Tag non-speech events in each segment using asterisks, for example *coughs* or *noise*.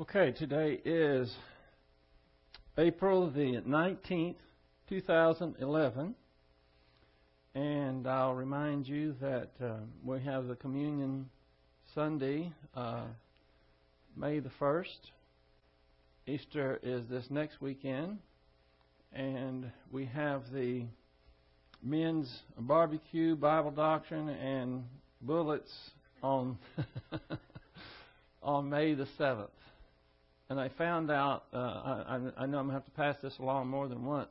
Okay, today is April the 19th, 2011. And I'll remind you that uh, we have the Communion Sunday, uh, May the 1st. Easter is this next weekend. And we have the men's barbecue, Bible doctrine, and bullets on, *laughs* on May the 7th and I found out, uh, I, I know I'm going to have to pass this along more than once,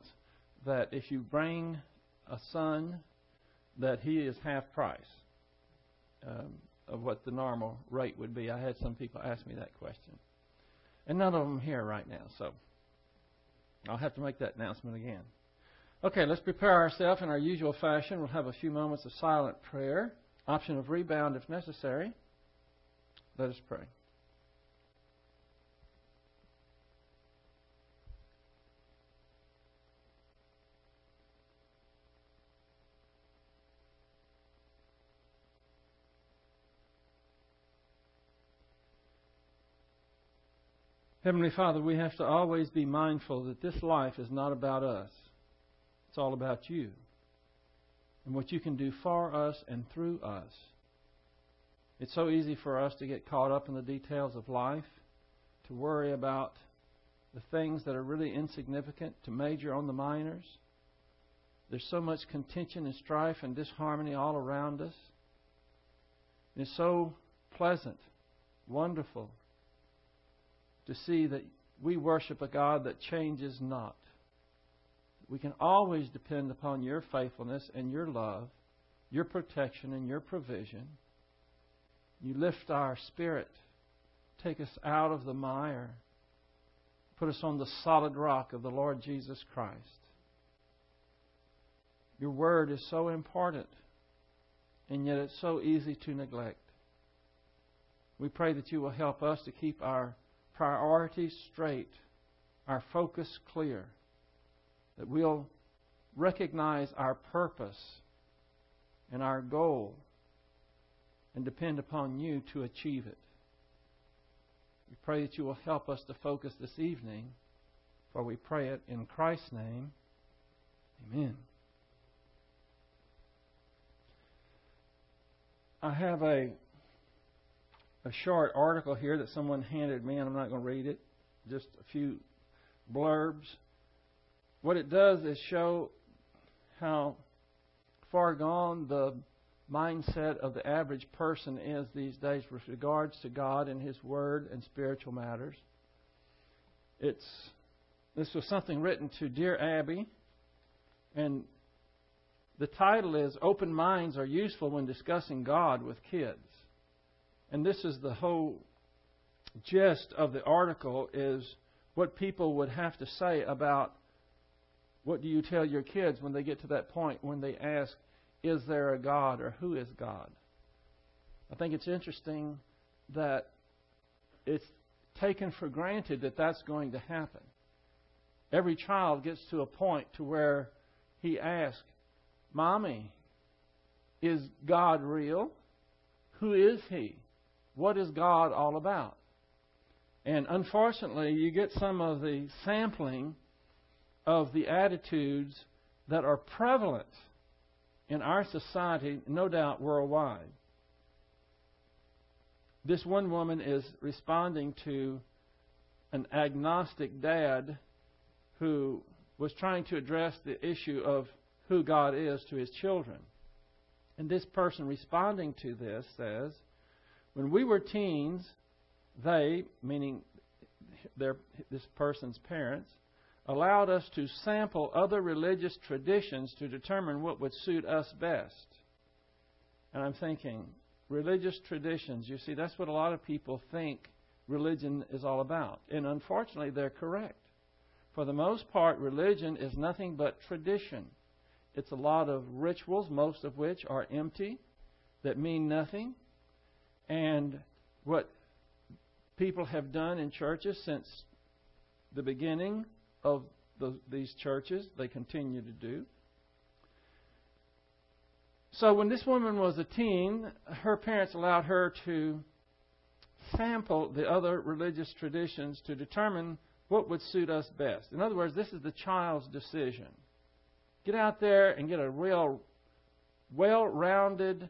that if you bring a son, that he is half price um, of what the normal rate would be. I had some people ask me that question. And none of them here right now, so I'll have to make that announcement again. Okay, let's prepare ourselves in our usual fashion. We'll have a few moments of silent prayer, option of rebound if necessary. Let us pray. Heavenly Father, we have to always be mindful that this life is not about us. It's all about you and what you can do for us and through us. It's so easy for us to get caught up in the details of life, to worry about the things that are really insignificant, to major on the minors. There's so much contention and strife and disharmony all around us. It's so pleasant, wonderful, to see that we worship a God that changes not. We can always depend upon your faithfulness and your love, your protection and your provision. You lift our spirit, take us out of the mire, put us on the solid rock of the Lord Jesus Christ. Your word is so important, and yet it's so easy to neglect. We pray that you will help us to keep our priorities straight, our focus clear, that we'll recognize our purpose and our goal and depend upon you to achieve it. We pray that you will help us to focus this evening, for we pray it in Christ's name. Amen. I have a a short article here that someone handed me, and I'm not going to read it, just a few blurbs. What it does is show how far gone the mindset of the average person is these days with regards to God and His Word and spiritual matters. It's this was something written to dear Abby, and the title is "Open Minds Are Useful When Discussing God with Kids." And this is the whole gist of the article is what people would have to say about what do you tell your kids when they get to that point when they ask, is there a God or who is God? I think it's interesting that it's taken for granted that that's going to happen. Every child gets to a point to where he asks, Mommy, is God real? Who is He? What is God all about? And unfortunately, you get some of the sampling of the attitudes that are prevalent in our society, no doubt worldwide. This one woman is responding to an agnostic dad who was trying to address the issue of who God is to his children. And this person responding to this says, when we were teens, they, meaning their, this person's parents, allowed us to sample other religious traditions to determine what would suit us best. And I'm thinking, religious traditions, you see, that's what a lot of people think religion is all about. And unfortunately, they're correct. For the most part, religion is nothing but tradition. It's a lot of rituals, most of which are empty, that mean nothing. And what people have done in churches since the beginning of the, these churches, they continue to do. So when this woman was a teen, her parents allowed her to sample the other religious traditions to determine what would suit us best. In other words, this is the child's decision. Get out there and get a real well rounded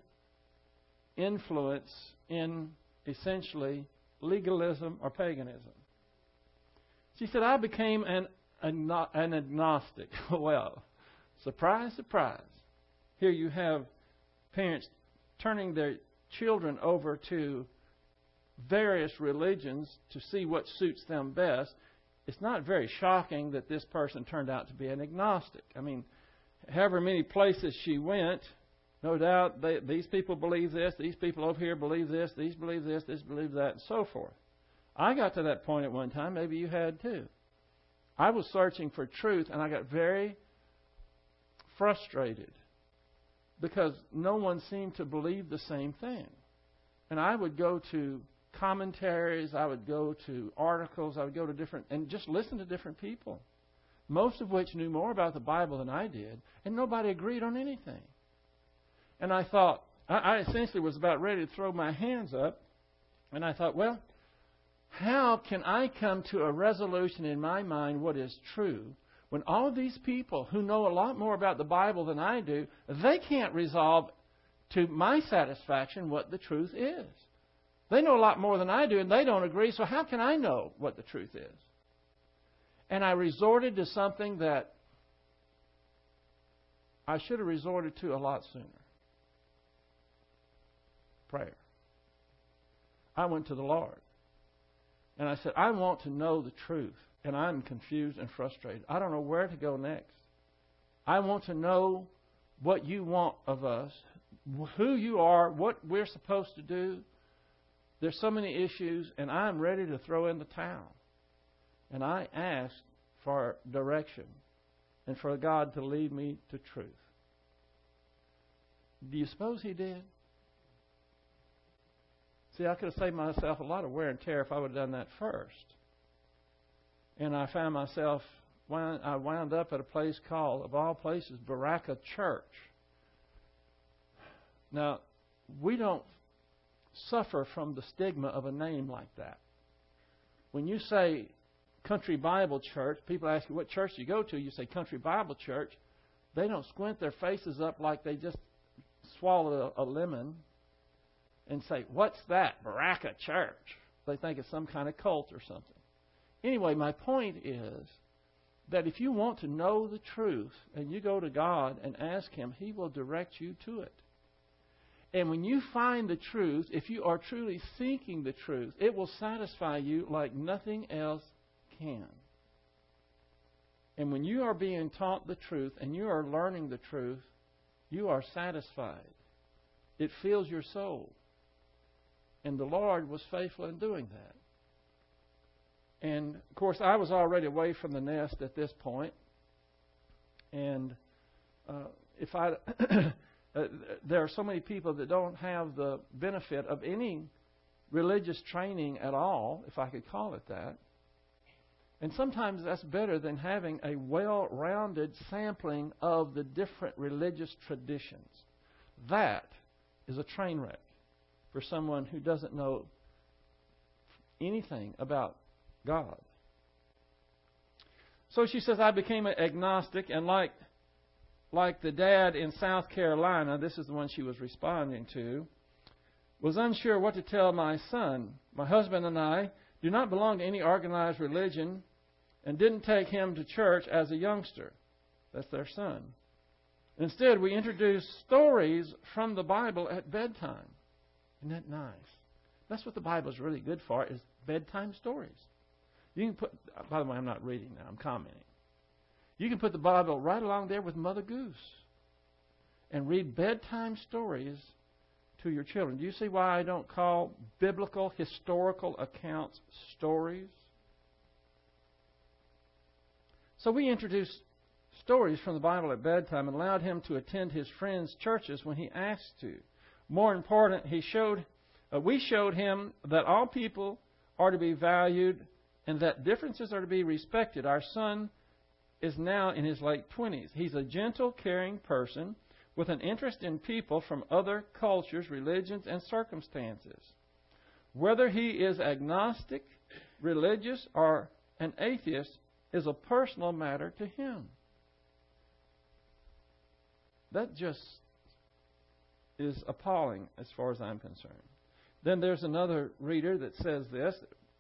influence in essentially legalism or paganism. She said, I became an, an agnostic. *laughs* well, surprise, surprise. Here you have parents turning their children over to various religions to see what suits them best. It's not very shocking that this person turned out to be an agnostic. I mean, however many places she went, no doubt they, these people believe this, these people over here believe this, these believe this, this believe that, and so forth. I got to that point at one time. Maybe you had too. I was searching for truth, and I got very frustrated because no one seemed to believe the same thing. And I would go to commentaries, I would go to articles, I would go to different, and just listen to different people, most of which knew more about the Bible than I did, and nobody agreed on anything. And I thought, I essentially was about ready to throw my hands up, and I thought, well, how can I come to a resolution in my mind what is true when all these people who know a lot more about the Bible than I do, they can't resolve to my satisfaction what the truth is? They know a lot more than I do, and they don't agree, so how can I know what the truth is? And I resorted to something that I should have resorted to a lot sooner prayer. I went to the Lord. And I said, I want to know the truth, and I'm confused and frustrated. I don't know where to go next. I want to know what you want of us, who you are, what we're supposed to do. There's so many issues, and I'm ready to throw in the towel. And I asked for direction and for God to lead me to truth. Do you suppose He did? See, I could have saved myself a lot of wear and tear if I would have done that first. And I found myself, I wound up at a place called, of all places, Berachah Church. Now, we don't suffer from the stigma of a name like that. When you say Country Bible Church, people ask you what church do you go to. You say Country Bible Church. They don't squint their faces up like they just swallowed a, a lemon and say, What's that? Berachah Church. They think it's some kind of cult or something. Anyway, my point is that if you want to know the truth and you go to God and ask Him, He will direct you to it. And when you find the truth, if you are truly seeking the truth, it will satisfy you like nothing else can. And when you are being taught the truth and you are learning the truth, you are satisfied. It fills your soul. And the Lord was faithful in doing that. And of course, I was already away from the nest at this point. And uh, if I, *coughs* uh, there are so many people that don't have the benefit of any religious training at all, if I could call it that. And sometimes that's better than having a well rounded sampling of the different religious traditions. That is a train wreck for someone who doesn't know anything about God. So she says, I became an agnostic, and like, like the dad in South Carolina, this is the one she was responding to, was unsure what to tell my son. My husband and I do not belong to any organized religion and didn't take him to church as a youngster. That's their son. Instead, we introduced stories from the Bible at bedtime. Isn't that nice? That's what the Bible is really good for, is bedtime stories. You can put, by the way, I'm not reading now, I'm commenting. You can put the Bible right along there with Mother Goose and read bedtime stories to your children. Do you see why I don't call biblical, historical accounts stories? So we introduced stories from the Bible at bedtime and allowed him to attend his friends' churches when he asked to. More important, he showed, uh, we showed him that all people are to be valued and that differences are to be respected. Our son is now in his late 20s. He's a gentle, caring person with an interest in people from other cultures, religions, and circumstances. Whether he is agnostic, religious, or an atheist is a personal matter to him. That just is appalling as far as I'm concerned. Then there's another reader that says this,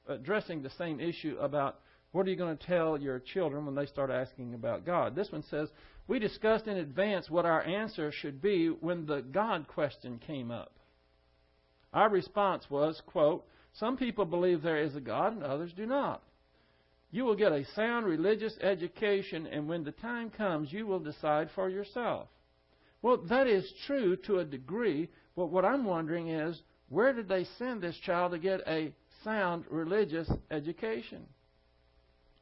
addressing the same issue about what are you going to tell your children when they start asking about God. This one says, We discussed in advance what our answer should be when the God question came up. Our response was, quote, Some people believe there is a God and others do not. You will get a sound religious education, and when the time comes, you will decide for yourself. Well, that is true to a degree, but what I'm wondering is where did they send this child to get a sound religious education?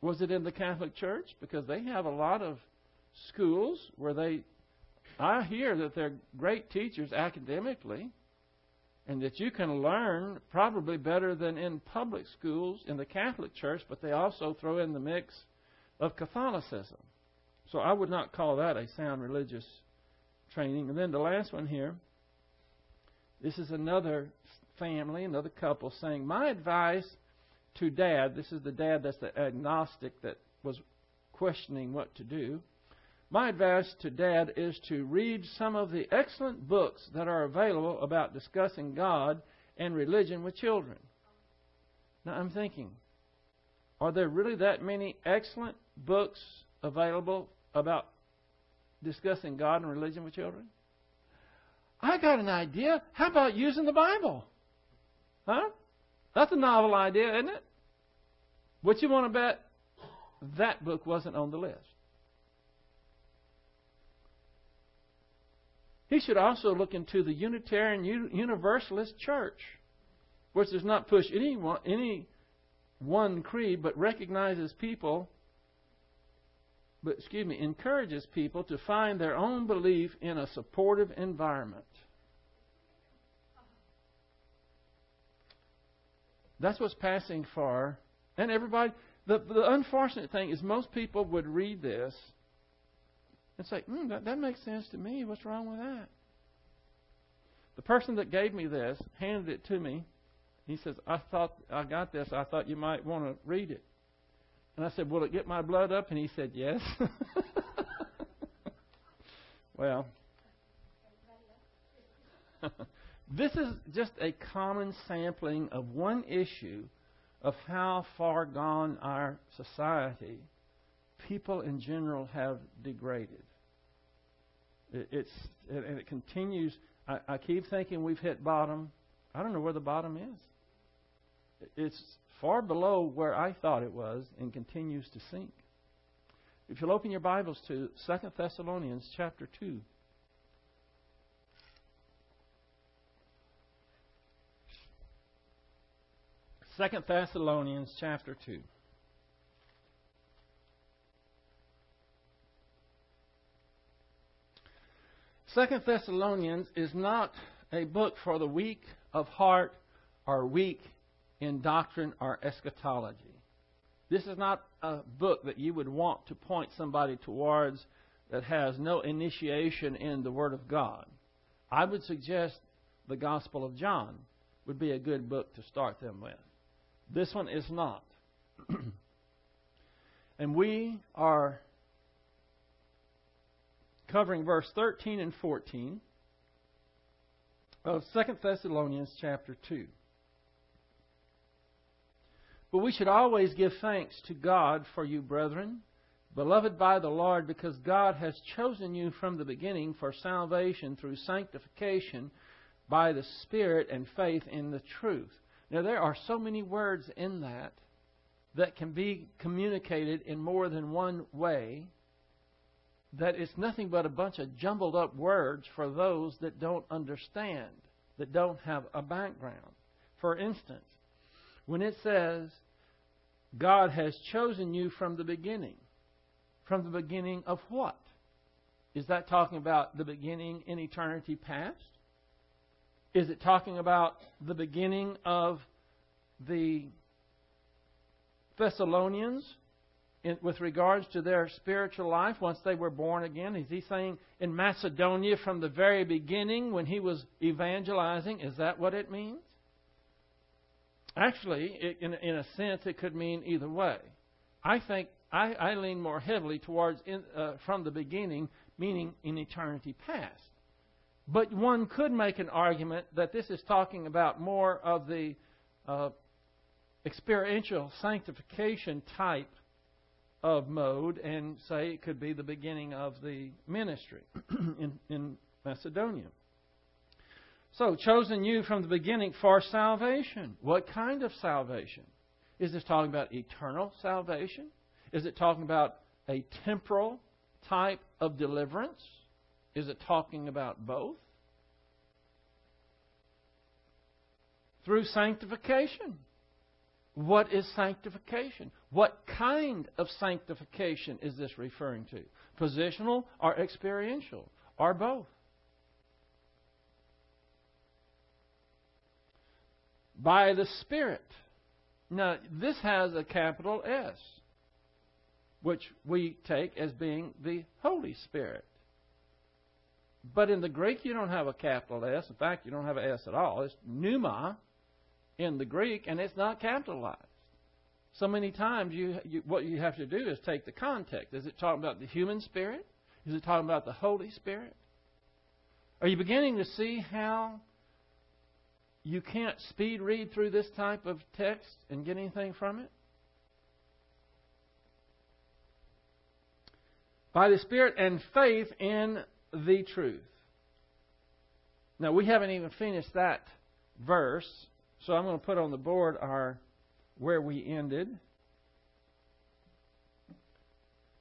Was it in the Catholic Church? Because they have a lot of schools where they, I hear that they're great teachers academically, and that you can learn probably better than in public schools in the Catholic Church, but they also throw in the mix of Catholicism. So I would not call that a sound religious training. And then the last one here this is another family, another couple saying, My advice to dad, this is the dad that's the agnostic that was questioning what to do. My advice to dad is to read some of the excellent books that are available about discussing God and religion with children. Now I'm thinking, are there really that many excellent books available about discussing God and religion with children? I got an idea. How about using the Bible? Huh? That's a novel idea, isn't it? What you want to bet? That book wasn't on the list. He should also look into the Unitarian Universalist Church, which does not push any one, any one creed, but recognizes people, but excuse me, encourages people to find their own belief in a supportive environment. That's what's passing far. And everybody, the, the unfortunate thing is most people would read this and say, mm, that, that makes sense to me. What's wrong with that? The person that gave me this handed it to me. He says, I thought I got this. I thought you might want to read it. And I said, Will it get my blood up? And he said, Yes. *laughs* well, *laughs* this is just a common sampling of one issue of how far gone our society, people in general, have degraded. It, it's and it continues. I, I keep thinking we've hit bottom. I don't know where the bottom is. It's far below where I thought it was and continues to sink. If you'll open your Bibles to 2 Thessalonians chapter 2. Second Thessalonians chapter 2. Second Thessalonians is not a book for the weak of heart or weak in doctrine or eschatology. This is not a book that you would want to point somebody towards that has no initiation in the Word of God. I would suggest the Gospel of John would be a good book to start them with. This one is not. *clears throat* and we are covering verse 13 and 14 of 2 Thessalonians chapter 2. But we should always give thanks to God for you, brethren, beloved by the Lord, because God has chosen you from the beginning for salvation through sanctification by the Spirit and faith in the truth. Now, there are so many words in that that can be communicated in more than one way that it's nothing but a bunch of jumbled up words for those that don't understand, that don't have a background. For instance, when it says, God has chosen you from the beginning, from the beginning of what? Is that talking about the beginning in eternity past? Is it talking about the beginning of the Thessalonians in, with regards to their spiritual life once they were born again? Is he saying in Macedonia from the very beginning when he was evangelizing? Is that what it means? Actually, it, in, in a sense, it could mean either way. I think I, I lean more heavily towards in, uh, from the beginning, meaning in eternity past. But one could make an argument that this is talking about more of the uh, experiential sanctification type of mode, and say it could be the beginning of the ministry *clears throat* in, in Macedonia. So, chosen you from the beginning for salvation. What kind of salvation? Is this talking about eternal salvation? Is it talking about a temporal type of deliverance? Is it talking about both? Through sanctification. What is sanctification? What kind of sanctification is this referring to? Positional or experiential? Or both? By the Spirit. Now, this has a capital S, which we take as being the Holy Spirit. But in the Greek, you don't have a capital S. In fact, you don't have an S at all. It's pneuma in the Greek, and it's not capitalized. So many times, you, you, what you have to do is take the context. Is it talking about the human spirit? Is it talking about the Holy Spirit? Are you beginning to see how you can't speed read through this type of text and get anything from it? By the Spirit and faith in the truth. Now, we haven't even finished that verse. So I'm going to put on the board our where we ended.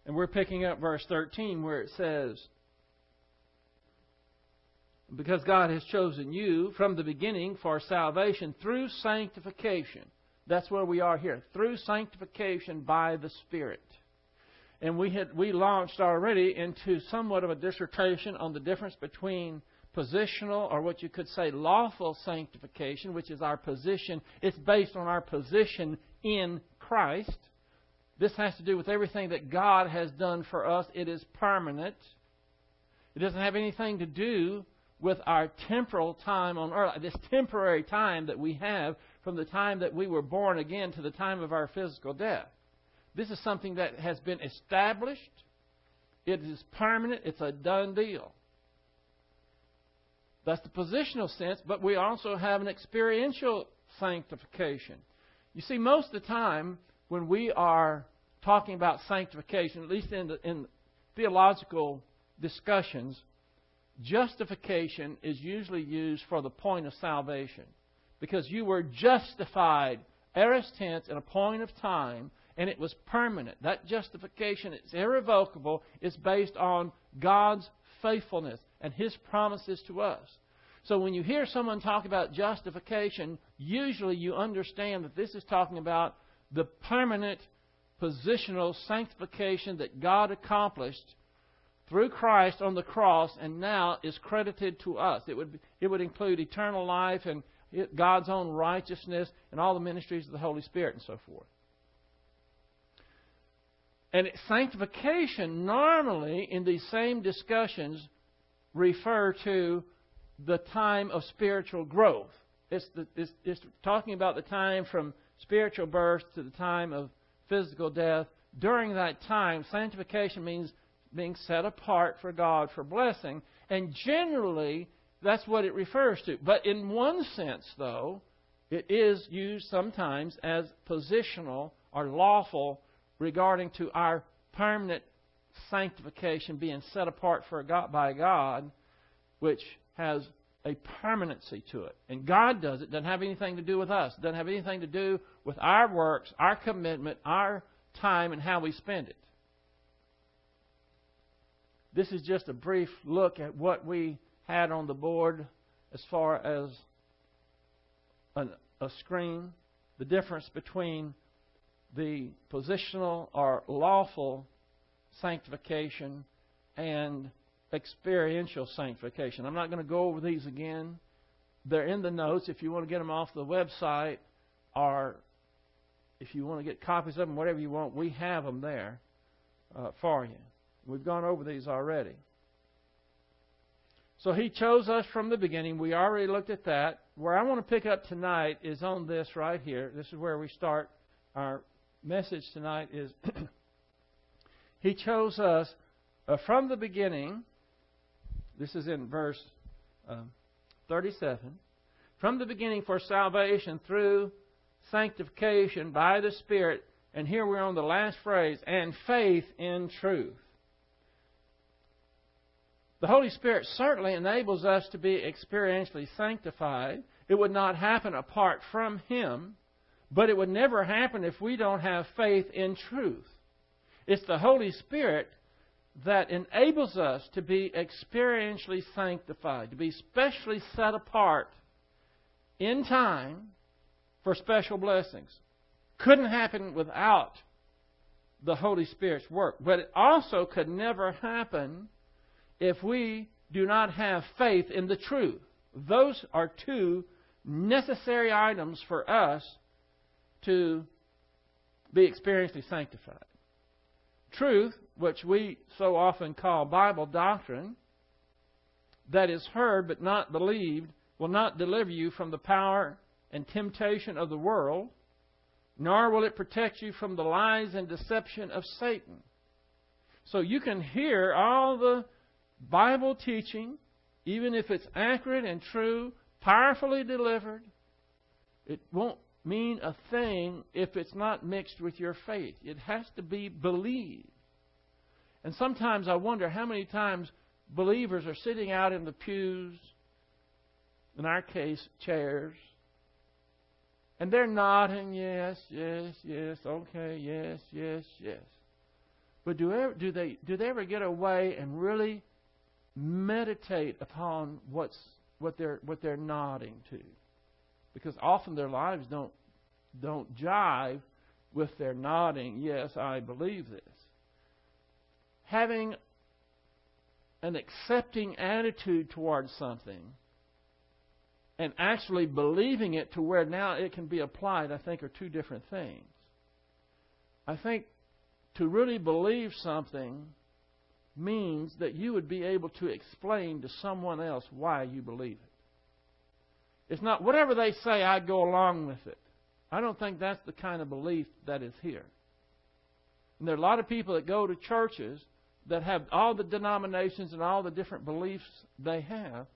And we're picking up verse 13 where it says, Because God has chosen you from the beginning for salvation through sanctification. That's where we are here. Through sanctification by the Spirit. And we had we launched already into somewhat of a dissertation on the difference between positional, or what you could say lawful sanctification, which is our position. It's based on our position in Christ. This has to do with everything that God has done for us. It is permanent. It doesn't have anything to do with our temporal time on earth, this temporary time that we have from the time that we were born again to the time of our physical death. This is something that has been established. It is permanent. It's a done deal. That's the positional sense, but we also have an experiential sanctification. You see, most of the time when we are talking about sanctification, at least in, the, in theological discussions, justification is usually used for the point of salvation. Because you were justified, aorist tense, in a point of time, and it was permanent. That justification is irrevocable. It's based on God's faithfulness and His promises to us. So when you hear someone talk about justification, usually you understand that this is talking about the permanent positional sanctification that God accomplished through Christ on the cross and now is credited to us. It would, it would include eternal life and God's own righteousness and all the ministries of the Holy Spirit and so forth. And sanctification normally in these same discussions refer to the time of spiritual growth. It's, the, it's, it's talking about the time from spiritual birth to the time of physical death. During that time, sanctification means being set apart for God for blessing. And generally, that's what it refers to. But in one sense, though, it is used sometimes as positional or lawful regarding to our permanent sanctification being set apart for God, by God, which has a permanency to it. And God does it. Doesn't have anything to do with us. Doesn't have anything to do with our works, our commitment, our time, and how we spend it. This is just a brief look at what we had on the board as far as an, a screen. The difference between the positional or lawful sanctification and experiential sanctification. I'm not going to go over these again. They're in the notes if you want to get them off the website or if you want to get copies of them, whatever you want, we have them there uh, for you. We've gone over these already. So he chose us from the beginning. We already looked at that. Where I want to pick up tonight is on this right here. This is where we start our message tonight is *clears throat* he chose us uh, from the beginning. This is in verse um, 37. From the beginning for salvation through sanctification by the Spirit. And here we're on the last phrase, and faith in truth. The Holy Spirit certainly enables us to be experientially sanctified. It would not happen apart from Him, but it would never happen if we don't have faith in truth. It's the Holy Spirit that enables us to be experientially sanctified, to be specially set apart in time for special blessings. Couldn't happen without the Holy Spirit's work. But it also could never happen if we do not have faith in the truth. Those are two necessary items for us to be experientially sanctified. Truth, which we so often call Bible doctrine, that is heard but not believed, will not deliver you from the power and temptation of the world, nor will it protect you from the lies and deception of Satan. So you can hear all the Bible teaching, even if it's accurate and true, powerfully delivered, it won't mean a thing if it's not mixed with your faith. It has to be believed. And sometimes I wonder how many times believers are sitting out in the pews, in our case, chairs, and they're nodding, yes, yes, yes, okay, yes, yes, yes. But do, ever, do, they, do they ever get away and really meditate upon what's, what, they're, what they're nodding to? Because often their lives don't, don't jive with their nodding, yes, I believe this. Having an accepting attitude towards something and actually believing it to where now it can be applied, I think, are two different things. I think to really believe something means that you would be able to explain to someone else why you believe it. It's not whatever they say, I go along with it. I don't think that's the kind of belief that is here. And there are a lot of people that go to churches that have all the denominations and all the different beliefs they have,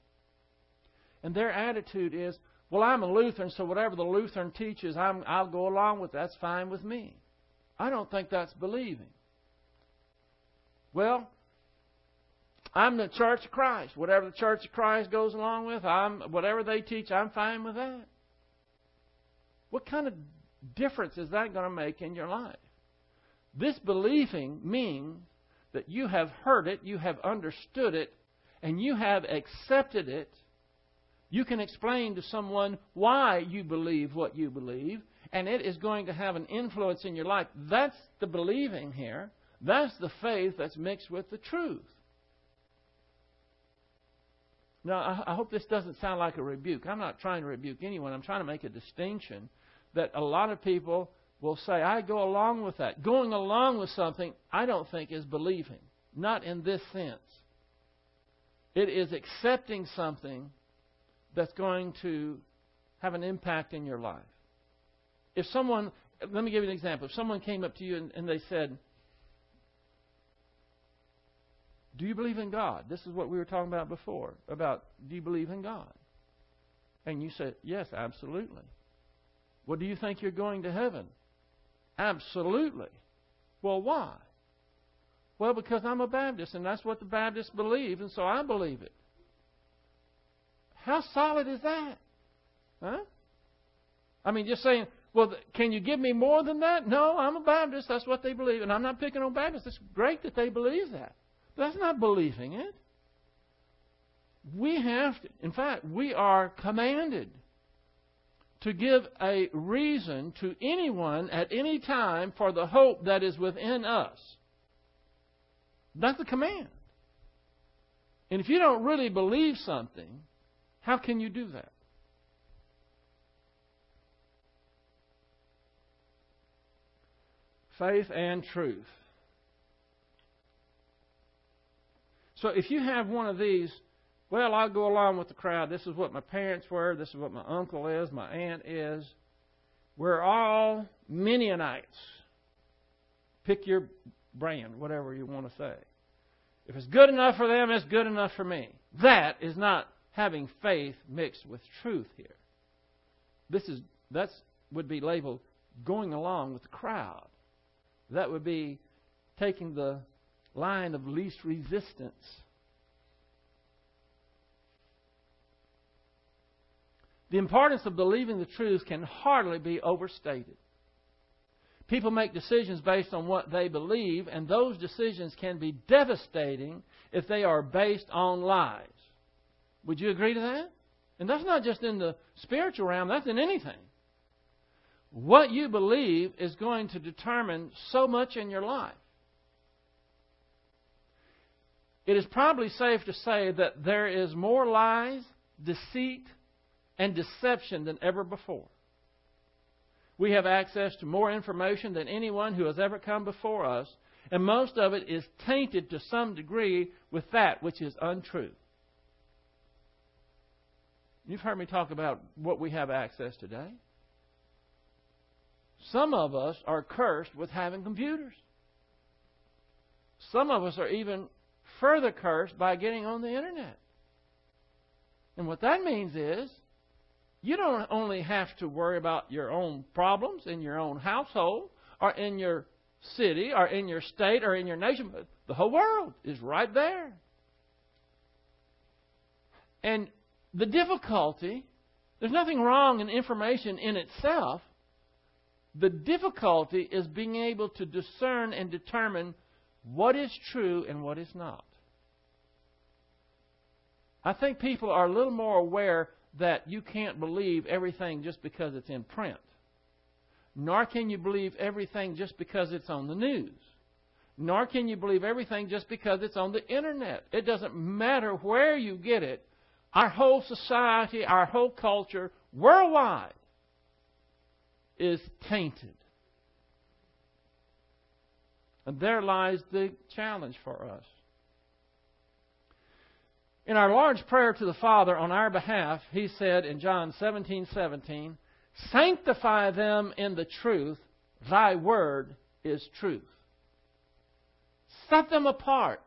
and their attitude is, well, I'm a Lutheran, so whatever the Lutheran teaches, I'm, I'll go along with. That's fine with me. I don't think that's believing. Well, I'm the Church of Christ. Whatever the Church of Christ goes along with, I'm whatever they teach, I'm fine with that. What kind of difference is that going to make in your life? This believing means that you have heard it, you have understood it, and you have accepted it you can explain to someone why you believe what you believe, and it is going to have an influence in your life. That's the believing here. That's the faith that's mixed with the truth. Now, I hope this doesn't sound like a rebuke. I'm not trying to rebuke anyone. I'm trying to make a distinction that a lot of people will say, I go along with that. Going along with something, I don't think is believing. Not in this sense. It is accepting something that's going to have an impact in your life. If someone, let me give you an example. If someone came up to you and, and they said, Do you believe in God? This is what we were talking about before about do you believe in God? And you said, Yes, absolutely. Well, do you think you're going to heaven? Absolutely. Well, why? Well, because I'm a Baptist, and that's what the Baptists believe, and so I believe it. How solid is that? Huh? I mean, just saying, well, can you give me more than that? No, I'm a Baptist. That's what they believe. And I'm not picking on Baptists. It's great that they believe that. That's not believing it. We have to, in fact, we are commanded to give a reason to anyone at any time for the hope that is within us. That's the command. And if you don't really believe something, how can you do that? Faith and truth. So if you have one of these well, I'll go along with the crowd. This is what my parents were. This is what my uncle is. My aunt is. We're all Mennonites. Pick your brand, whatever you want to say. If it's good enough for them, it's good enough for me. That is not having faith mixed with truth here. This is that's would be labeled going along with the crowd. That would be taking the line of least resistance. The importance of believing the truth can hardly be overstated. People make decisions based on what they believe, and those decisions can be devastating if they are based on lies. Would you agree to that? And that's not just in the spiritual realm, that's in anything. What you believe is going to determine so much in your life. It is probably safe to say that there is more lies, deceit, and deception than ever before. We have access to more information than anyone who has ever come before us, and most of it is tainted to some degree with that which is untrue. You've heard me talk about what we have access today. Some of us are cursed with having computers. Some of us are even further cursed by getting on the internet. And what that means is you don't only have to worry about your own problems in your own household or in your city or in your state or in your nation, but the whole world is right there. And the difficulty, there's nothing wrong in information in itself. The difficulty is being able to discern and determine what is true and what is not. I think people are a little more aware that you can't believe everything just because it's in print. Nor can you believe everything just because it's on the news. Nor can you believe everything just because it's on the internet. It doesn't matter where you get it. Our whole society, our whole culture, worldwide, is tainted. And there lies the challenge for us. In our large Prayer to the Father on our behalf, He said in John 17 17, Sanctify them in the truth, Thy word is truth. Set them apart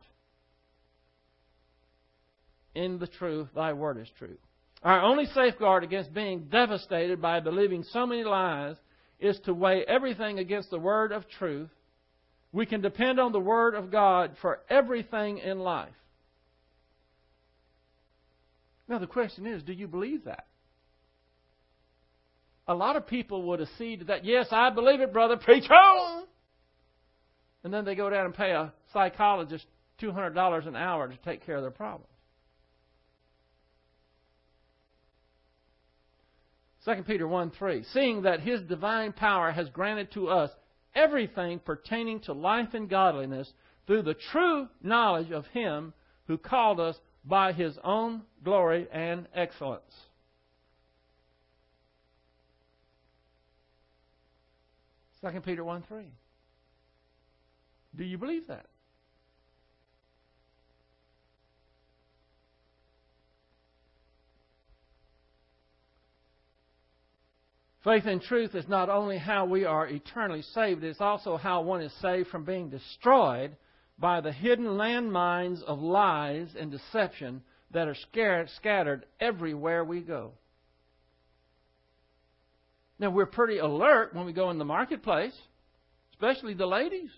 in the truth, Thy word is truth. Our only safeguard against being devastated by believing so many lies is to weigh everything against the word of truth. We can depend on the word of God for everything in life. Now, the question is do you believe that? A lot of people would accede to that. Yes, I believe it, brother. Preach on! And then they go down and pay a psychologist $200 an hour to take care of their problems. 2 Peter 1 3. Seeing that his divine power has granted to us everything pertaining to life and godliness through the true knowledge of him who called us by his own glory and excellence. Second Peter 1 3. Do you believe that? Faith in truth is not only how we are eternally saved, it's also how one is saved from being destroyed by the hidden landmines of lies and deception that are scattered everywhere we go. Now, we're pretty alert when we go in the marketplace, especially the ladies.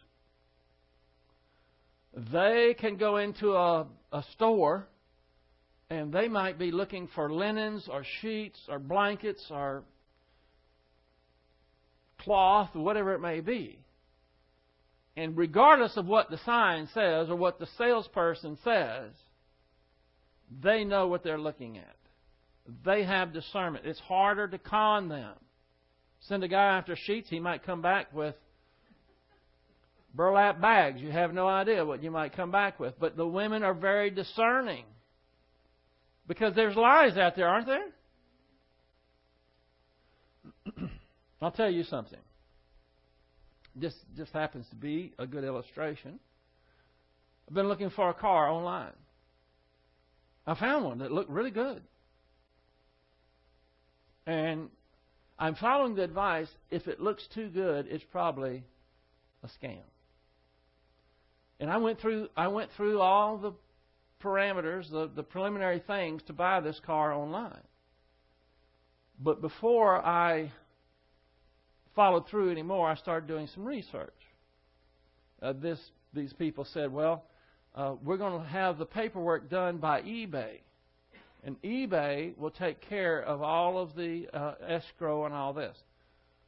They can go into a, a store and they might be looking for linens or sheets or blankets or cloth whatever it may be. And regardless of what the sign says or what the salesperson says, they know what they're looking at. They have discernment. It's harder to con them. Send a guy after sheets, he might come back with burlap bags. You have no idea what you might come back with. But the women are very discerning. Because there's lies out there, aren't there? I'll tell you something. This just happens to be a good illustration. I've been looking for a car online. I found one that looked really good. And I'm following the advice if it looks too good, it's probably a scam. And I went through I went through all the parameters, the, the preliminary things to buy this car online. But before I followed through anymore, I started doing some research. Uh, this these people said, well, uh, we're going to have the paperwork done by eBay. And eBay will take care of all of the uh, escrow and all this.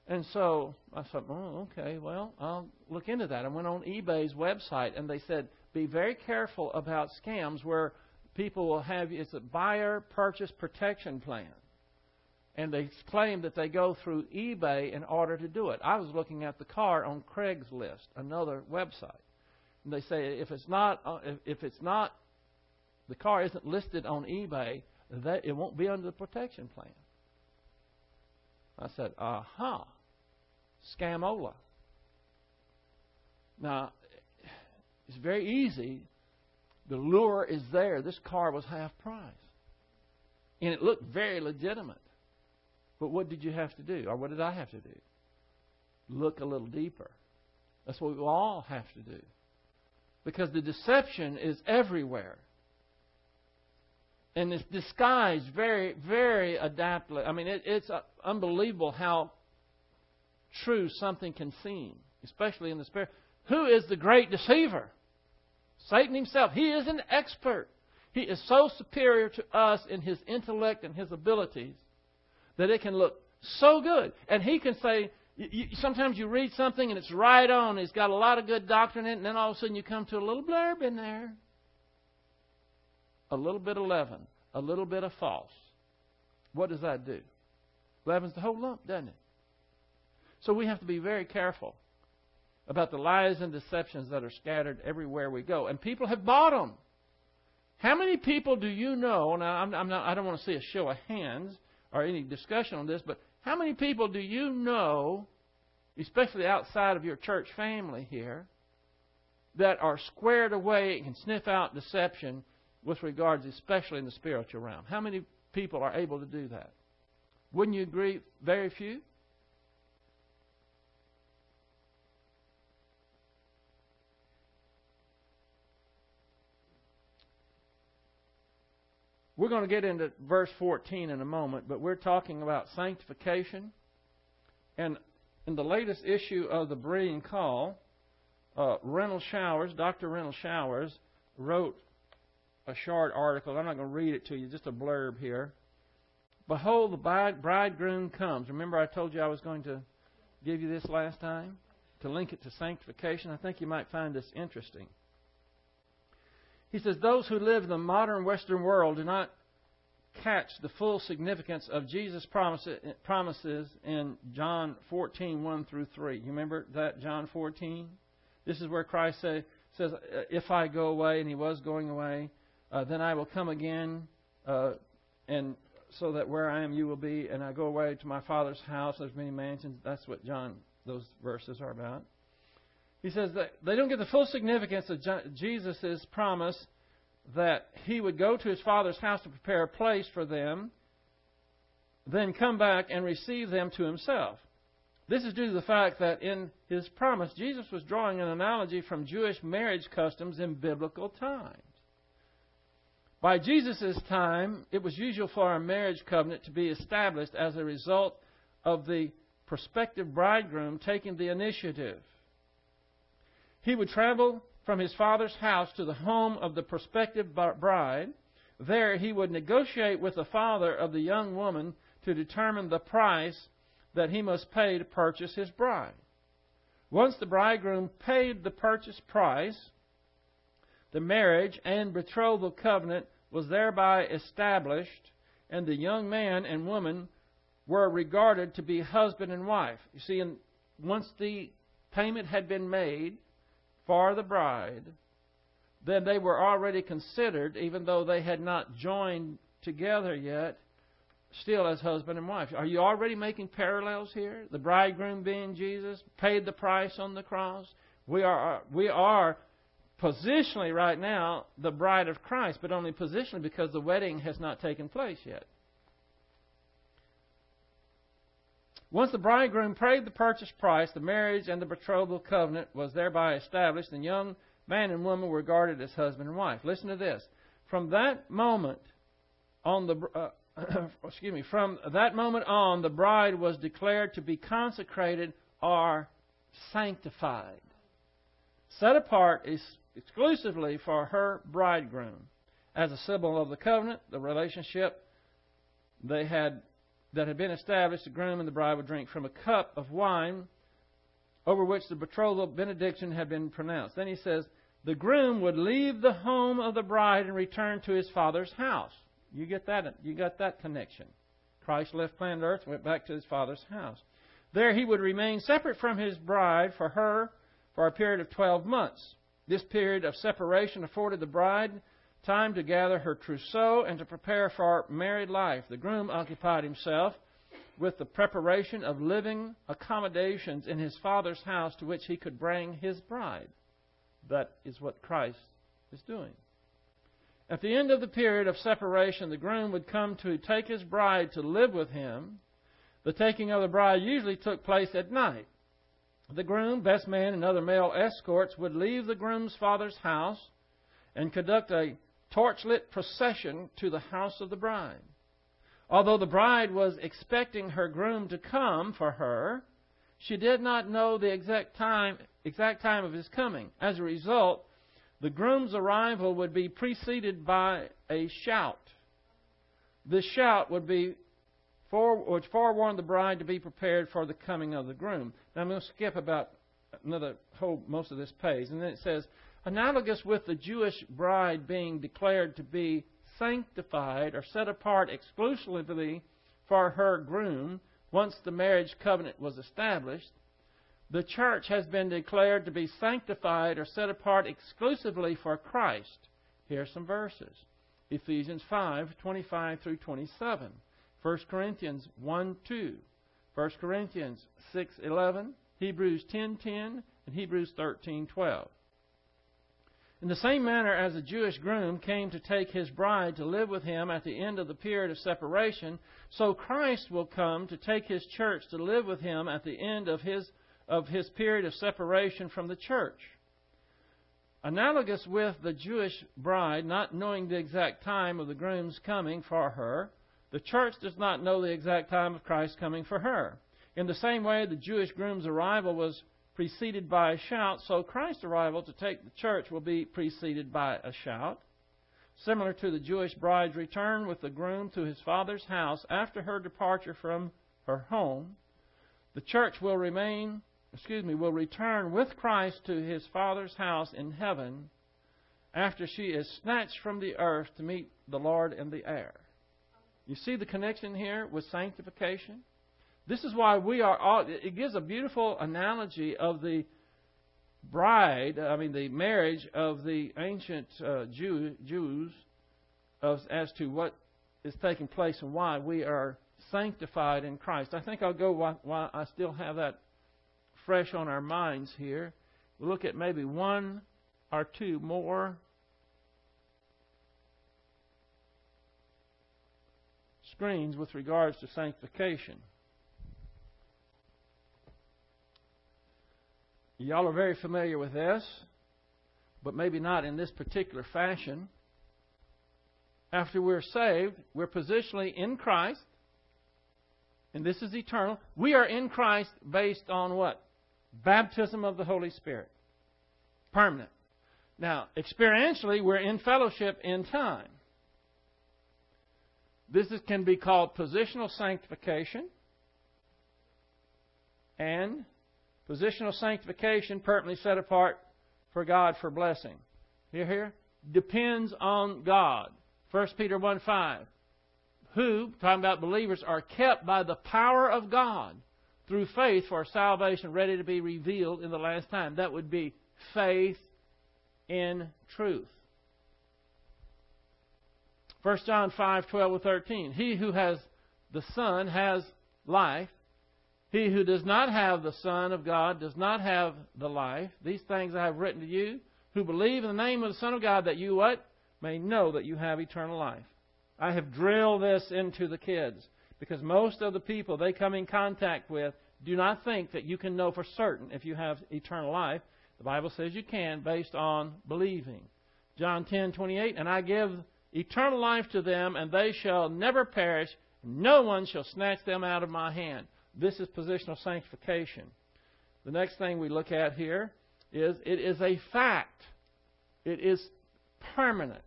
And so I thought, oh, okay, well, I'll look into that. I went on eBay's website, and they said, be very careful about scams where people will have it's a buyer purchase protection plan. And they claim that they go through eBay in order to do it. I was looking at the car on Craigslist, another website. And they say if it's not uh, if it's not the car isn't listed on eBay, that it won't be under the protection plan. I said, uh-huh. scamola. Now, it's very easy. The lure is there. This car was half price. And it looked very legitimate. But what did you have to do? Or what did I have to do? Look a little deeper. That's what we all have to do. Because the deception is everywhere. And it's disguised very, very adaptly. I mean, it, it's uh, unbelievable how true something can seem, especially in the spirit. Who is the great deceiver? Satan himself. He is an expert. He is so superior to us in his intellect and his abilities that it can look so good. And he can say, you, sometimes you read something and it's right on. It's got a lot of good doctrine in it, and then all of a sudden you come to a little blurb in there. A little bit of leaven, a little bit of false. What does that do? Leaven's the whole lump, doesn't it? So we have to be very careful about the lies and deceptions that are scattered everywhere we go. And people have bought them. How many people do you know? Now, I'm, I'm not, I don't want to see a show of hands or any discussion on this, but how many people do you know, especially outside of your church family here, that are squared away and can sniff out deception with regards, especially in the spiritual realm? How many people are able to do that? Wouldn't you agree? Very few? We're going to get into verse 14 in a moment, but we're talking about sanctification. And in the latest issue of the Berean Call, uh, Renald Showers, Dr. Renald Showers, wrote a short article. I'm not going to read it to you, just a blurb here. Behold, the bridegroom comes. Remember, I told you I was going to give you this last time? To link it to sanctification. I think you might find this interesting. He says, Those who live in the modern Western world do not catch the full significance of Jesus' promises in John 14, 1 through 3. You remember that, John 14? This is where Christ say, says, If I go away, and he was going away, uh, then I will come again, uh, and so that where I am, you will be, and I go away to my Father's house. There's many mansions. That's what John, those verses are about. He says that they don't get the full significance of Jesus' promise that he would go to his Father's house to prepare a place for them, then come back and receive them to himself. This is due to the fact that in his promise, Jesus was drawing an analogy from Jewish marriage customs in biblical times. By Jesus' time, it was usual for a marriage covenant to be established as a result of the prospective bridegroom taking the initiative. He would travel from his father's house to the home of the prospective bride. There he would negotiate with the father of the young woman to determine the price that he must pay to purchase his bride. Once the bridegroom paid the purchase price, the marriage and betrothal covenant was thereby established, and the young man and woman were regarded to be husband and wife. You see, once the payment had been made, for the bride, then they were already considered, even though they had not joined together yet, still as husband and wife. Are you already making parallels here? The bridegroom being Jesus, paid the price on the cross. We are, uh, we are positionally right now the bride of Christ, but only positionally because the wedding has not taken place yet. Once the bridegroom paid the purchase price, the marriage and the betrothal covenant was thereby established, and young man and woman were regarded as husband and wife. Listen to this. From that moment on the uh, *coughs* excuse me, from that moment on the bride was declared to be consecrated or sanctified. Set apart exclusively for her bridegroom. As a symbol of the covenant, the relationship they had that had been established, the groom and the bride would drink from a cup of wine over which the betrothal benediction had been pronounced. Then he says, the groom would leave the home of the bride and return to his father's house. You get that? You got that connection. Christ left planet Earth went back to his father's house. There he would remain separate from his bride for her for a period of 12 months. This period of separation afforded the bride time to gather her trousseau and to prepare for married life. The groom occupied himself with the preparation of living accommodations in his father's house to which he could bring his bride. That is what Christ is doing. At the end of the period of separation, the groom would come to take his bride to live with him. The taking of the bride usually took place at night. The groom, best man, and other male escorts would leave the groom's father's house and conduct a torchlit procession to the house of the bride. Although the bride was expecting her groom to come for her, she did not know the exact time, exact time of his coming. As a result, the groom's arrival would be preceded by a shout. This shout would be for, would forewarn the bride to be prepared for the coming of the groom. Now I'm going to skip about another whole most of this page, and then it says, analogous with the Jewish bride being declared to be sanctified or set apart exclusively for her groom once the marriage covenant was established, the church has been declared to be sanctified or set apart exclusively for Christ. Here are some verses. Ephesians 5:25 through 27, 1 Corinthians 1:2, 1 Corinthians 6:11, Hebrews 10:10, and Hebrews 13:12. In the same manner as the Jewish groom came to take his bride to live with him at the end of the period of separation, so Christ will come to take his church to live with him at the end of his, of his period of separation from the church. Analogous with the Jewish bride not knowing the exact time of the groom's coming for her, the church does not know the exact time of Christ's coming for her. In the same way, the Jewish groom's arrival was preceded by a shout, so Christ's arrival to take the church will be preceded by a shout. Similar to the Jewish bride's return with the groom to his father's house after her departure from her home, the church will remain, excuse me, will return with Christ to his father's house in heaven after she is snatched from the earth to meet the Lord in the air. You see the connection here with sanctification? This is why we are all, it gives a beautiful analogy of the bride, I mean, the marriage of the ancient uh, Jew, Jews as to what is taking place and why we are sanctified in Christ. I think I'll go while, while I still have that fresh on our minds here. We'll look at maybe one or two more screens with regards to sanctification. Y'all are very familiar with this, but maybe not in this particular fashion. After we're saved, we're positionally in Christ, and this is eternal. We are in Christ based on what? Baptism of the Holy Spirit. Permanent. Now, experientially, we're in fellowship in time. This is, can be called positional sanctification and Positional sanctification, permanently set apart for God for blessing. You hear? Depends on God. 1 Peter 1 5. Who, talking about believers, are kept by the power of God through faith for salvation ready to be revealed in the last time. That would be faith in truth. 1 John 5 12 13. He who has the Son has life. He who does not have the Son of God does not have the life. These things I have written to you who believe in the name of the Son of God that you what? May know that you have eternal life. I have drilled this into the kids because most of the people they come in contact with do not think that you can know for certain if you have eternal life. The Bible says you can based on believing. John 10:28 and I give eternal life to them and they shall never perish no one shall snatch them out of my hand. This is positional sanctification. The next thing we look at here is it is a fact. It is permanent.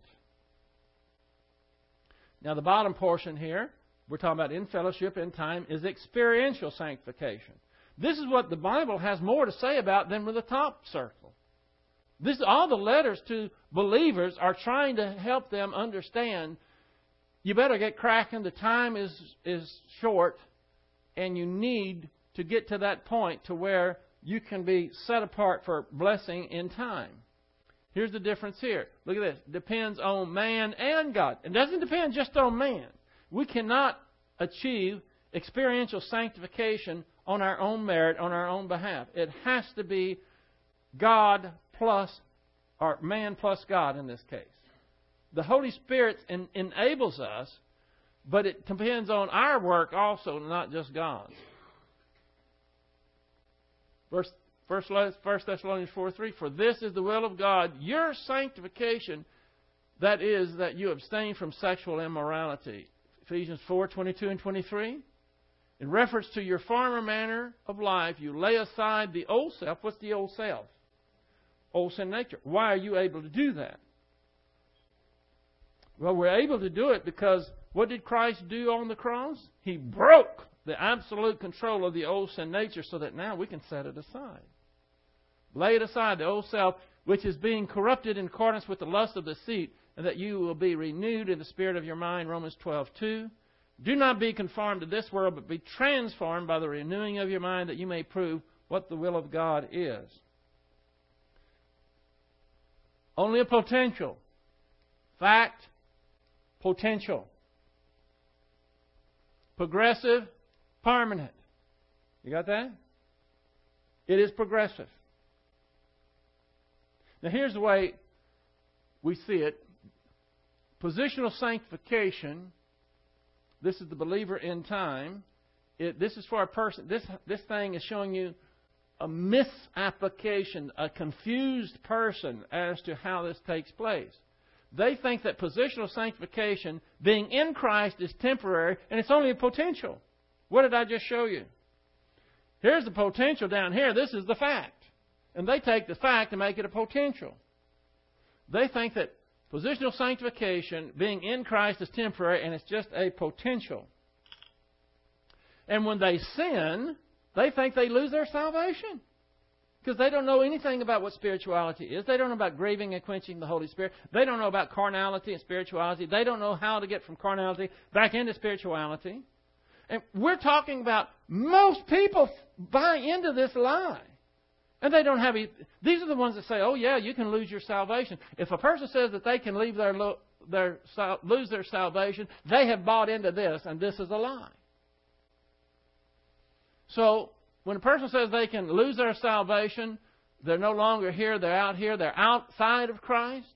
Now, the bottom portion here, we're talking about in fellowship in time, is experiential sanctification. This is what the Bible has more to say about than with the top circle. This, all the letters to believers are trying to help them understand you better get cracking. The time is, is short, and you need to get to that point to where you can be set apart for blessing in time. Here's the difference here. Look at this. Depends on man and God. It doesn't depend just on man. We cannot achieve experiential sanctification on our own merit, on our own behalf. It has to be God plus, or man plus God in this case. The Holy Spirit en- enables us, but it depends on our work also, not just God's. Verse First, Thessalonians 4 3. For this is the will of God, your sanctification, that is, that you abstain from sexual immorality. Ephesians four twenty two and 23. In reference to your former manner of life, you lay aside the old self. What's the old self? Old sin nature. Why are you able to do that? Well, we're able to do it because what did Christ do on the cross? He broke the absolute control of the old sin nature so that now we can set it aside. Lay it aside, the old self, which is being corrupted in accordance with the lust of the deceit, and that you will be renewed in the spirit of your mind. Romans 12:2. Do not be conformed to this world, but be transformed by the renewing of your mind, that you may prove what the will of God is. Only a potential. Fact, potential. Progressive, permanent. You got that? It is progressive. Now, here's the way we see it positional sanctification. This is the believer in time. It, this is for a person. This, this thing is showing you a misapplication, a confused person as to how this takes place. They think that positional sanctification, being in Christ, is temporary and it's only a potential. What did I just show you? Here's the potential down here. This is the fact. And they take the fact and make it a potential. They think that positional sanctification, being in Christ, is temporary and it's just a potential. And when they sin, they think they lose their salvation. Because they don't know anything about what spirituality is. They don't know about grieving and quenching the Holy Spirit. They don't know about carnality and spirituality. They don't know how to get from carnality back into spirituality. And we're talking about most people buy into this lie. And they don't have. These are the ones that say, "Oh yeah, you can lose your salvation." If a person says that they can leave their their lose their salvation, they have bought into this, and this is a lie. So when a person says they can lose their salvation, they're no longer here. They're out here. They're outside of Christ.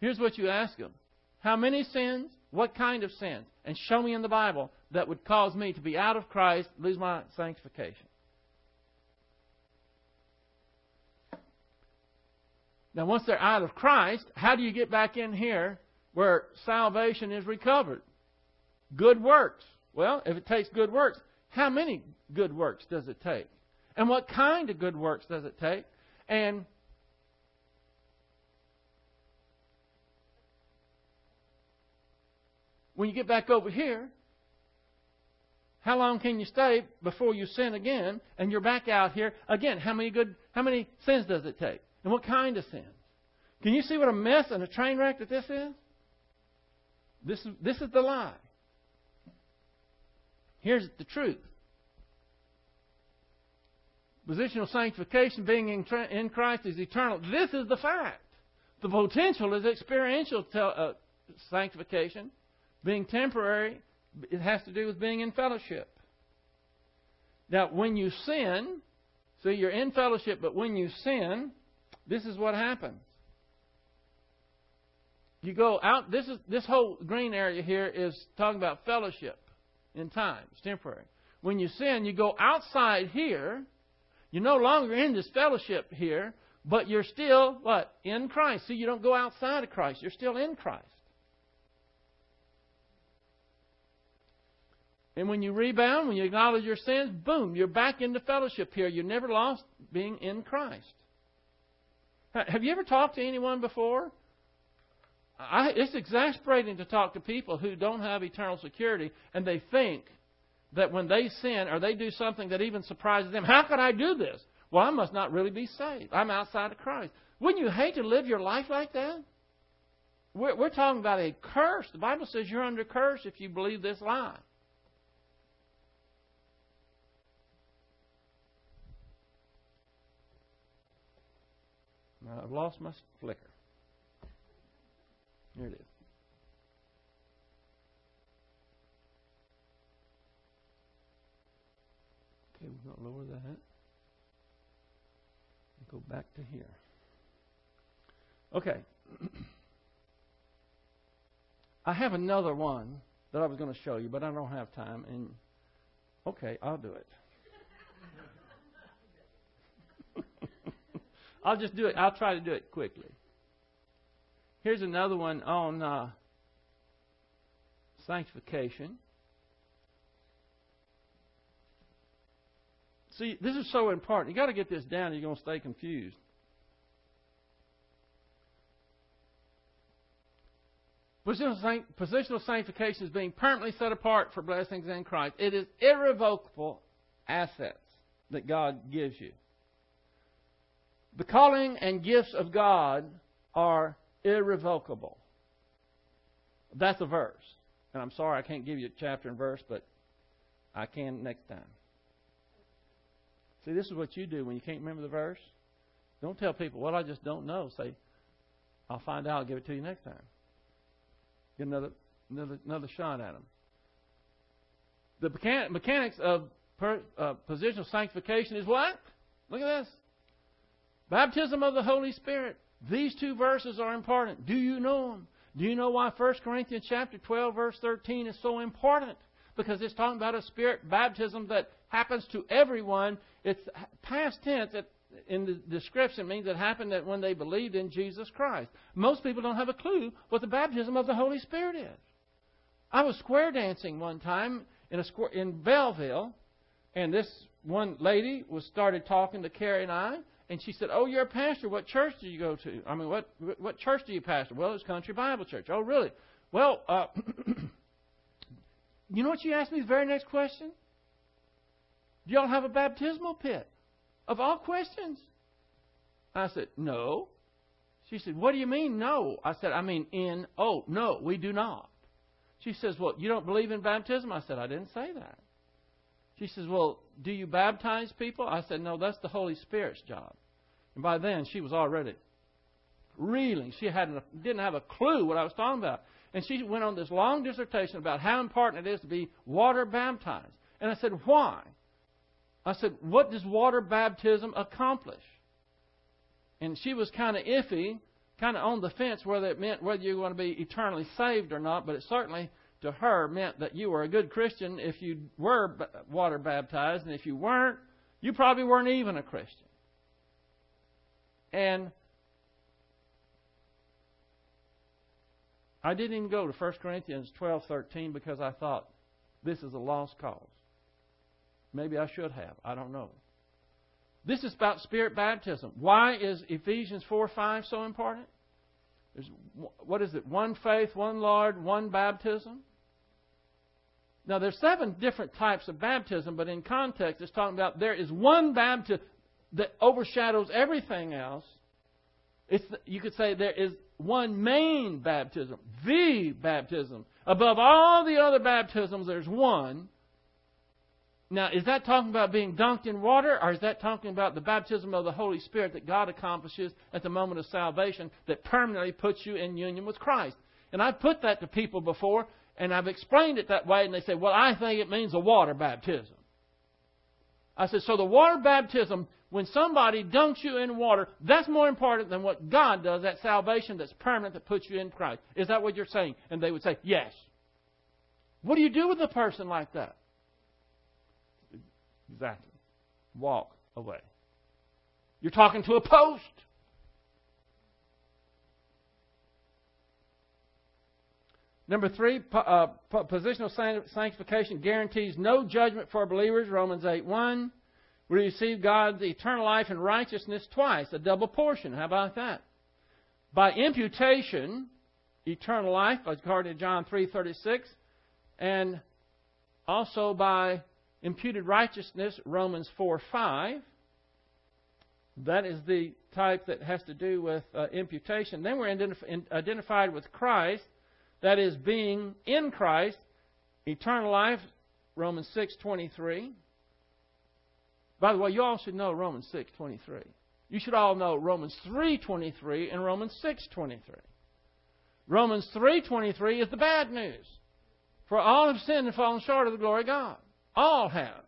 Here's what you ask them: How many sins? What kind of sins? And show me in the Bible that would cause me to be out of Christ, lose my sanctification. Now, once they're out of Christ, how do you get back in here where salvation is recovered? Good works. Well, if it takes good works, how many good works does it take? And what kind of good works does it take? And when you get back over here, how long can you stay before you sin again and you're back out here again? How many good how many sins does it take? And what kind of sins? Can you see what a mess and a train wreck that this is? This is, this is the lie. Here's the truth. Positional sanctification, being in, in Christ, is eternal. This is the fact. The potential is experiential uh, sanctification. Being temporary, it has to do with being in fellowship. Now, when you sin, so you're in fellowship, but when you sin, this is what happens. You go out. This is this whole green area here is talking about fellowship in time. It's temporary. When you sin, you go outside here. You're no longer in this fellowship here, but you're still what in Christ. See, you don't go outside of Christ. You're still in Christ. And when you rebound, when you acknowledge your sins, boom, you're back into fellowship here. You never lost being in Christ. Have you ever talked to anyone before? I, it's exasperating to talk to people who don't have eternal security and they think that when they sin or they do something that even surprises them, how could I do this? Well, I must not really be saved. I'm outside of Christ. Wouldn't you hate to live your life like that? We're, we're talking about a curse. The Bible says you're under curse if you believe this lie. I've lost my flicker. Here it is. Okay, we're going to lower that. And go back to here. Okay. *clears throat* I have another one that I was going to show you, but I don't have time. And okay, I'll do it. *laughs* I'll just do it. I'll try to do it quickly. Here's another one on uh, sanctification. See, this is so important. You've got to get this down, or you're going to stay confused. Positional sanctification is being permanently set apart for blessings in Christ. It is irrevocable assets that God gives you. The calling and gifts of God are irrevocable. That's a verse. And I'm sorry I can't give you a chapter and verse, but I can next time. See, this is what you do when you can't remember the verse. Don't tell people, well, I just don't know. Say, I'll find out. I'll give it to you next time. Get another, another, another shot at them. The mechanics of per, uh, positional sanctification is what? Look at this. Baptism of the Holy Spirit. These two verses are important. Do you know them? Do you know why 1 Corinthians chapter 12 verse 13 is so important? Because it's talking about a spirit baptism that happens to everyone. It's past tense in the description means it happened that when they believed in Jesus Christ. Most people don't have a clue what the baptism of the Holy Spirit is. I was square dancing one time in a square, in Belleville, and this one lady was started talking to Carrie and I, and she said, "Oh, you're a pastor. What church do you go to? I mean, what what church do you pastor? Well, it's Country Bible Church. Oh, really? Well, uh, *clears throat* you know what she asked me the very next question? Do y'all have a baptismal pit? Of all questions. I said, no. She said, what do you mean, no? I said, I mean, in, oh, no, we do not. She says, well, you don't believe in baptism? I said, I didn't say that. She says, Well, do you baptize people? I said, No, that's the Holy Spirit's job. And by then, she was already reeling. She hadn't, didn't have a clue what I was talking about. And she went on this long dissertation about how important it is to be water baptized. And I said, Why? I said, What does water baptism accomplish? And she was kind of iffy, kind of on the fence whether it meant whether you're going to be eternally saved or not, but it certainly to her meant that you were a good Christian if you were water baptized, and if you weren't, you probably weren't even a Christian. And I didn't even go to 1 Corinthians 12:13 because I thought this is a lost cause. Maybe I should have. I don't know. This is about spirit baptism. Why is Ephesians 4 5 so important? There's what is it? One faith, one Lord, one baptism. Now, there's seven different types of baptism, but in context, it's talking about there is one baptism that overshadows everything else. It's, you could say there is one main baptism, the baptism. Above all the other baptisms, there's one. Now, is that talking about being dunked in water, or is that talking about the baptism of the Holy Spirit that God accomplishes at the moment of salvation that permanently puts you in union with Christ? And I've put that to people before, and I've explained it that way, and they say, well, I think it means a water baptism. I said, so the water baptism, when somebody dunks you in water, that's more important than what God does, that salvation that's permanent that puts you in Christ. Is that what you're saying? And they would say, Yes. What do you do with a person like that? Exactly. Walk away. You're talking to a post. Number three, uh, positional sanctification guarantees no judgment for believers. Romans 8 1. We receive God's eternal life and righteousness twice, a double portion. How about that? By imputation, eternal life, according to John 3:36, and also by imputed righteousness, Romans 4 5. That is the type that has to do with uh, imputation. Then we're identified with Christ that is being in Christ, eternal life, Romans 6:23. By the way, you all should know Romans 6:23. You should all know Romans 3:23 and Romans 6:23. Romans 3:23 is the bad news. For all have sinned and fallen short of the glory of God. All have.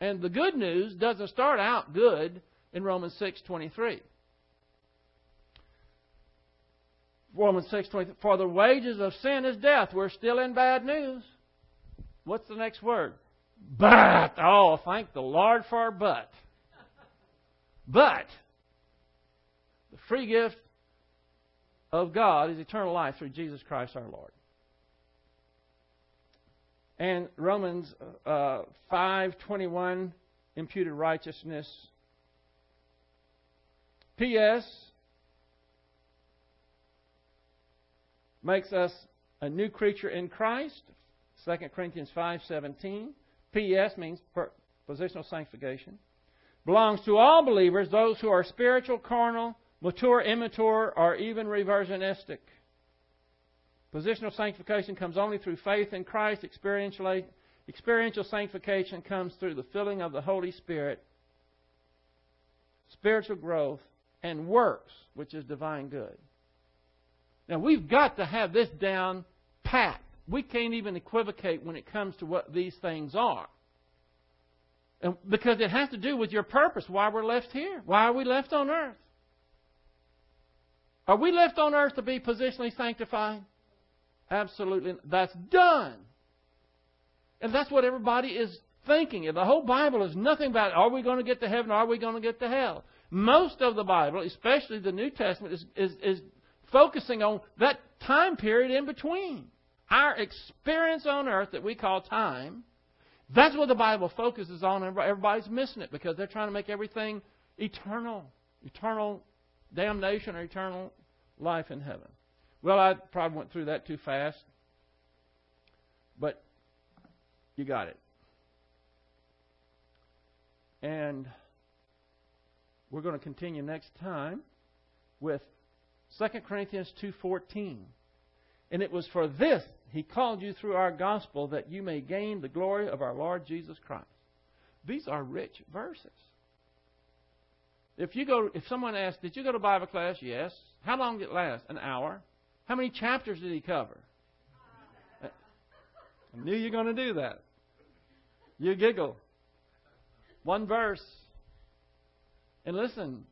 And the good news doesn't start out good in Romans 6:23. Romans 6:20 For the wages of sin is death. We're still in bad news. What's the next word? But oh, thank the Lord for our but. But the free gift of God is eternal life through Jesus Christ our Lord. And Romans uh, 5:21 imputed righteousness. P.S. makes us a new creature in Christ. 2 Corinthians 5:17. P.S. means positional sanctification. Belongs to all believers, those who are spiritual, carnal, mature, immature, or even reversionistic. Positional sanctification comes only through faith in Christ. Experiential, experiential sanctification comes through the filling of the Holy Spirit, spiritual growth, and works, which is divine good. Now, we've got to have this down pat. We can't even equivocate when it comes to what these things are. And because it has to do with your purpose, why we're left here. Why are we left on earth? Are we left on earth to be positionally sanctified? Absolutely. That's done. And that's what everybody is thinking. The whole Bible is nothing about are we going to get to heaven or are we going to get to hell? Most of the Bible, especially the New Testament, is, is, is focusing on that time period in between. Our experience on earth that we call time, that's what the Bible focuses on, and everybody's missing it because they're trying to make everything eternal. Eternal damnation or eternal life in heaven. Well, I probably went through that too fast, but you got it. And we're going to continue next time with 2 Corinthians 2:14. And it was for this he called you through our gospel that you may gain the glory of our Lord Jesus Christ. These are rich verses. If you go if someone asks, "Did you go to Bible class?" Yes. How long did it last? An hour. How many chapters did he cover? I knew you were going to do that. You giggle. One verse. And listen,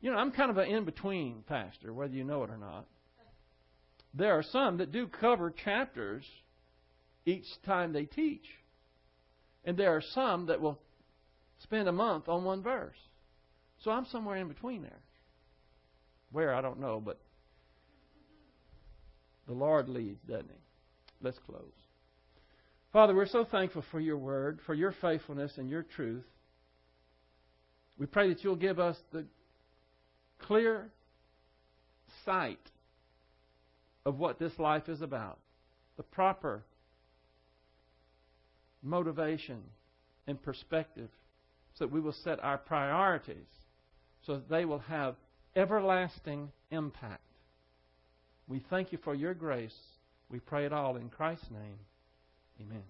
you know, I'm kind of an in between pastor, whether you know it or not. There are some that do cover chapters each time they teach. And there are some that will spend a month on one verse. So I'm somewhere in between there. Where, I don't know, but the Lord leads, doesn't He? Let's close. Father, we're so thankful for your word, for your faithfulness and your truth. We pray that you'll give us the clear sight of what this life is about, the proper motivation and perspective, so that we will set our priorities so that they will have everlasting impact. We thank you for your grace. We pray it all in Christ's name. Amen.